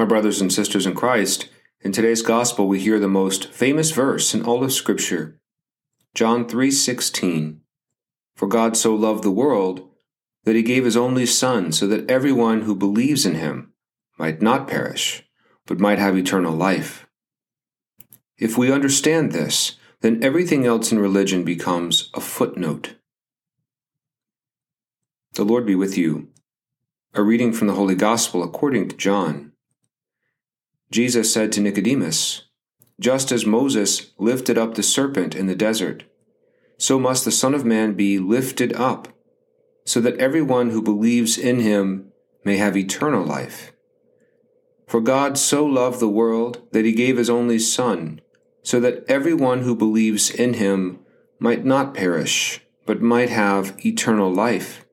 My brothers and sisters in Christ, in today's gospel we hear the most famous verse in all of scripture. John 3:16. For God so loved the world that he gave his only son so that everyone who believes in him might not perish, but might have eternal life. If we understand this, then everything else in religion becomes a footnote. The Lord be with you. A reading from the Holy Gospel according to John. Jesus said to Nicodemus, Just as Moses lifted up the serpent in the desert, so must the Son of Man be lifted up, so that everyone who believes in him may have eternal life. For God so loved the world that he gave his only Son, so that everyone who believes in him might not perish, but might have eternal life.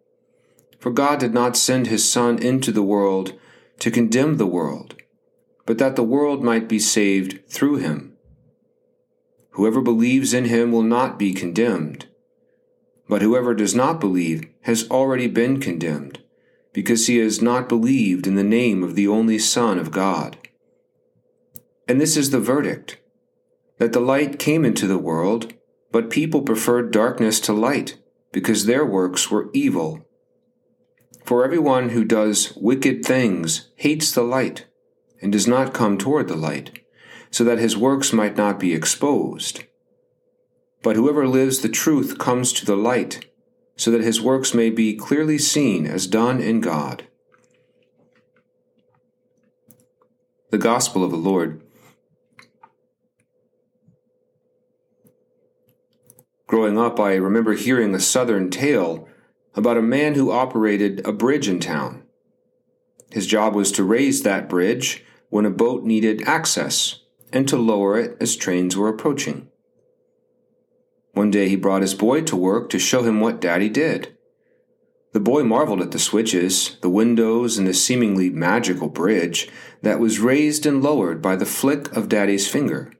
For God did not send his Son into the world to condemn the world but that the world might be saved through him. Whoever believes in him will not be condemned, but whoever does not believe has already been condemned, because he has not believed in the name of the only Son of God. And this is the verdict that the light came into the world, but people preferred darkness to light, because their works were evil. For everyone who does wicked things hates the light and does not come toward the light, so that his works might not be exposed. But whoever lives the truth comes to the light, so that his works may be clearly seen as done in God. The Gospel of the Lord. Growing up, I remember hearing a southern tale about a man who operated a bridge in town. His job was to raise that bridge when a boat needed access and to lower it as trains were approaching. One day he brought his boy to work to show him what Daddy did. The boy marveled at the switches, the windows, and the seemingly magical bridge that was raised and lowered by the flick of Daddy's finger.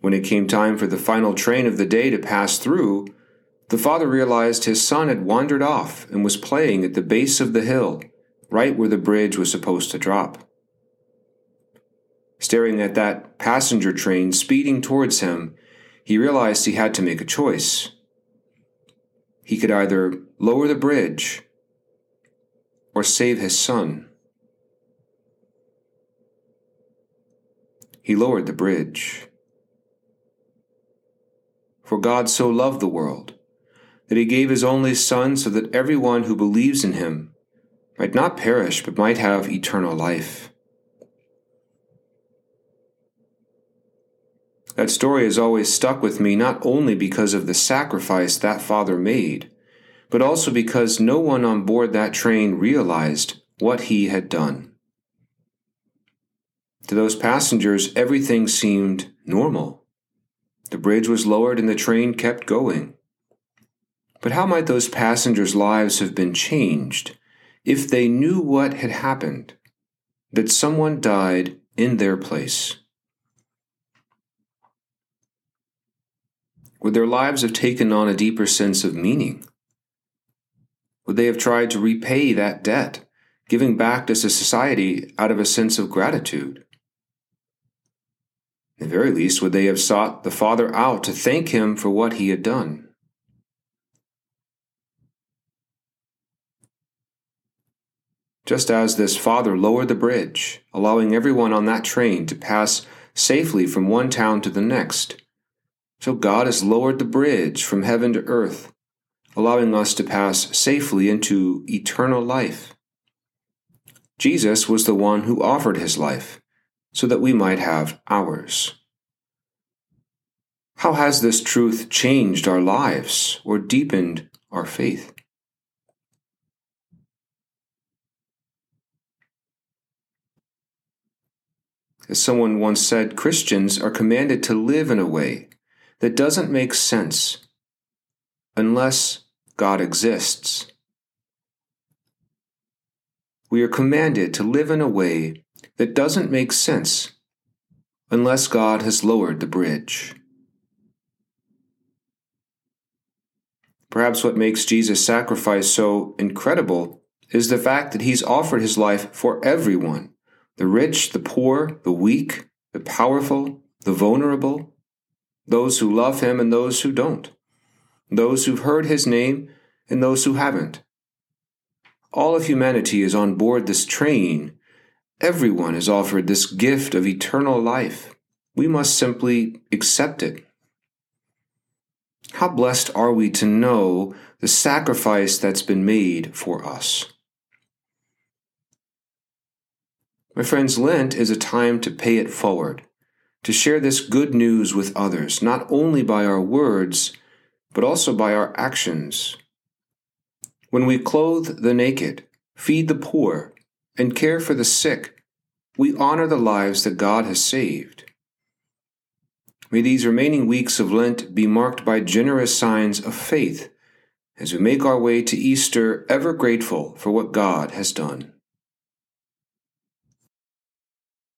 When it came time for the final train of the day to pass through, the father realized his son had wandered off and was playing at the base of the hill, right where the bridge was supposed to drop. Staring at that passenger train speeding towards him, he realized he had to make a choice. He could either lower the bridge or save his son. He lowered the bridge. For God so loved the world that he gave his only Son so that everyone who believes in him might not perish but might have eternal life. That story has always stuck with me not only because of the sacrifice that father made, but also because no one on board that train realized what he had done. To those passengers, everything seemed normal. The bridge was lowered and the train kept going. But how might those passengers' lives have been changed if they knew what had happened? That someone died in their place. Would their lives have taken on a deeper sense of meaning? Would they have tried to repay that debt, giving back to society out of a sense of gratitude? At the very least, would they have sought the Father out to thank him for what he had done? Just as this father lowered the bridge, allowing everyone on that train to pass safely from one town to the next, so God has lowered the bridge from heaven to earth, allowing us to pass safely into eternal life. Jesus was the one who offered his life so that we might have ours. How has this truth changed our lives or deepened our faith? As someone once said, Christians are commanded to live in a way that doesn't make sense unless God exists. We are commanded to live in a way that doesn't make sense unless God has lowered the bridge. Perhaps what makes Jesus' sacrifice so incredible is the fact that he's offered his life for everyone, the rich, the poor, the weak, the powerful, the vulnerable, those who love him and those who don't, those who've heard his name and those who haven't. All of humanity is on board this train. Everyone is offered this gift of eternal life. We must simply accept it. How blessed are we to know the sacrifice that's been made for us. My friends, Lent is a time to pay it forward, to share this good news with others, not only by our words, but also by our actions. When we clothe the naked, feed the poor, and care for the sick, we honor the lives that God has saved. May these remaining weeks of Lent be marked by generous signs of faith as we make our way to Easter ever grateful for what God has done.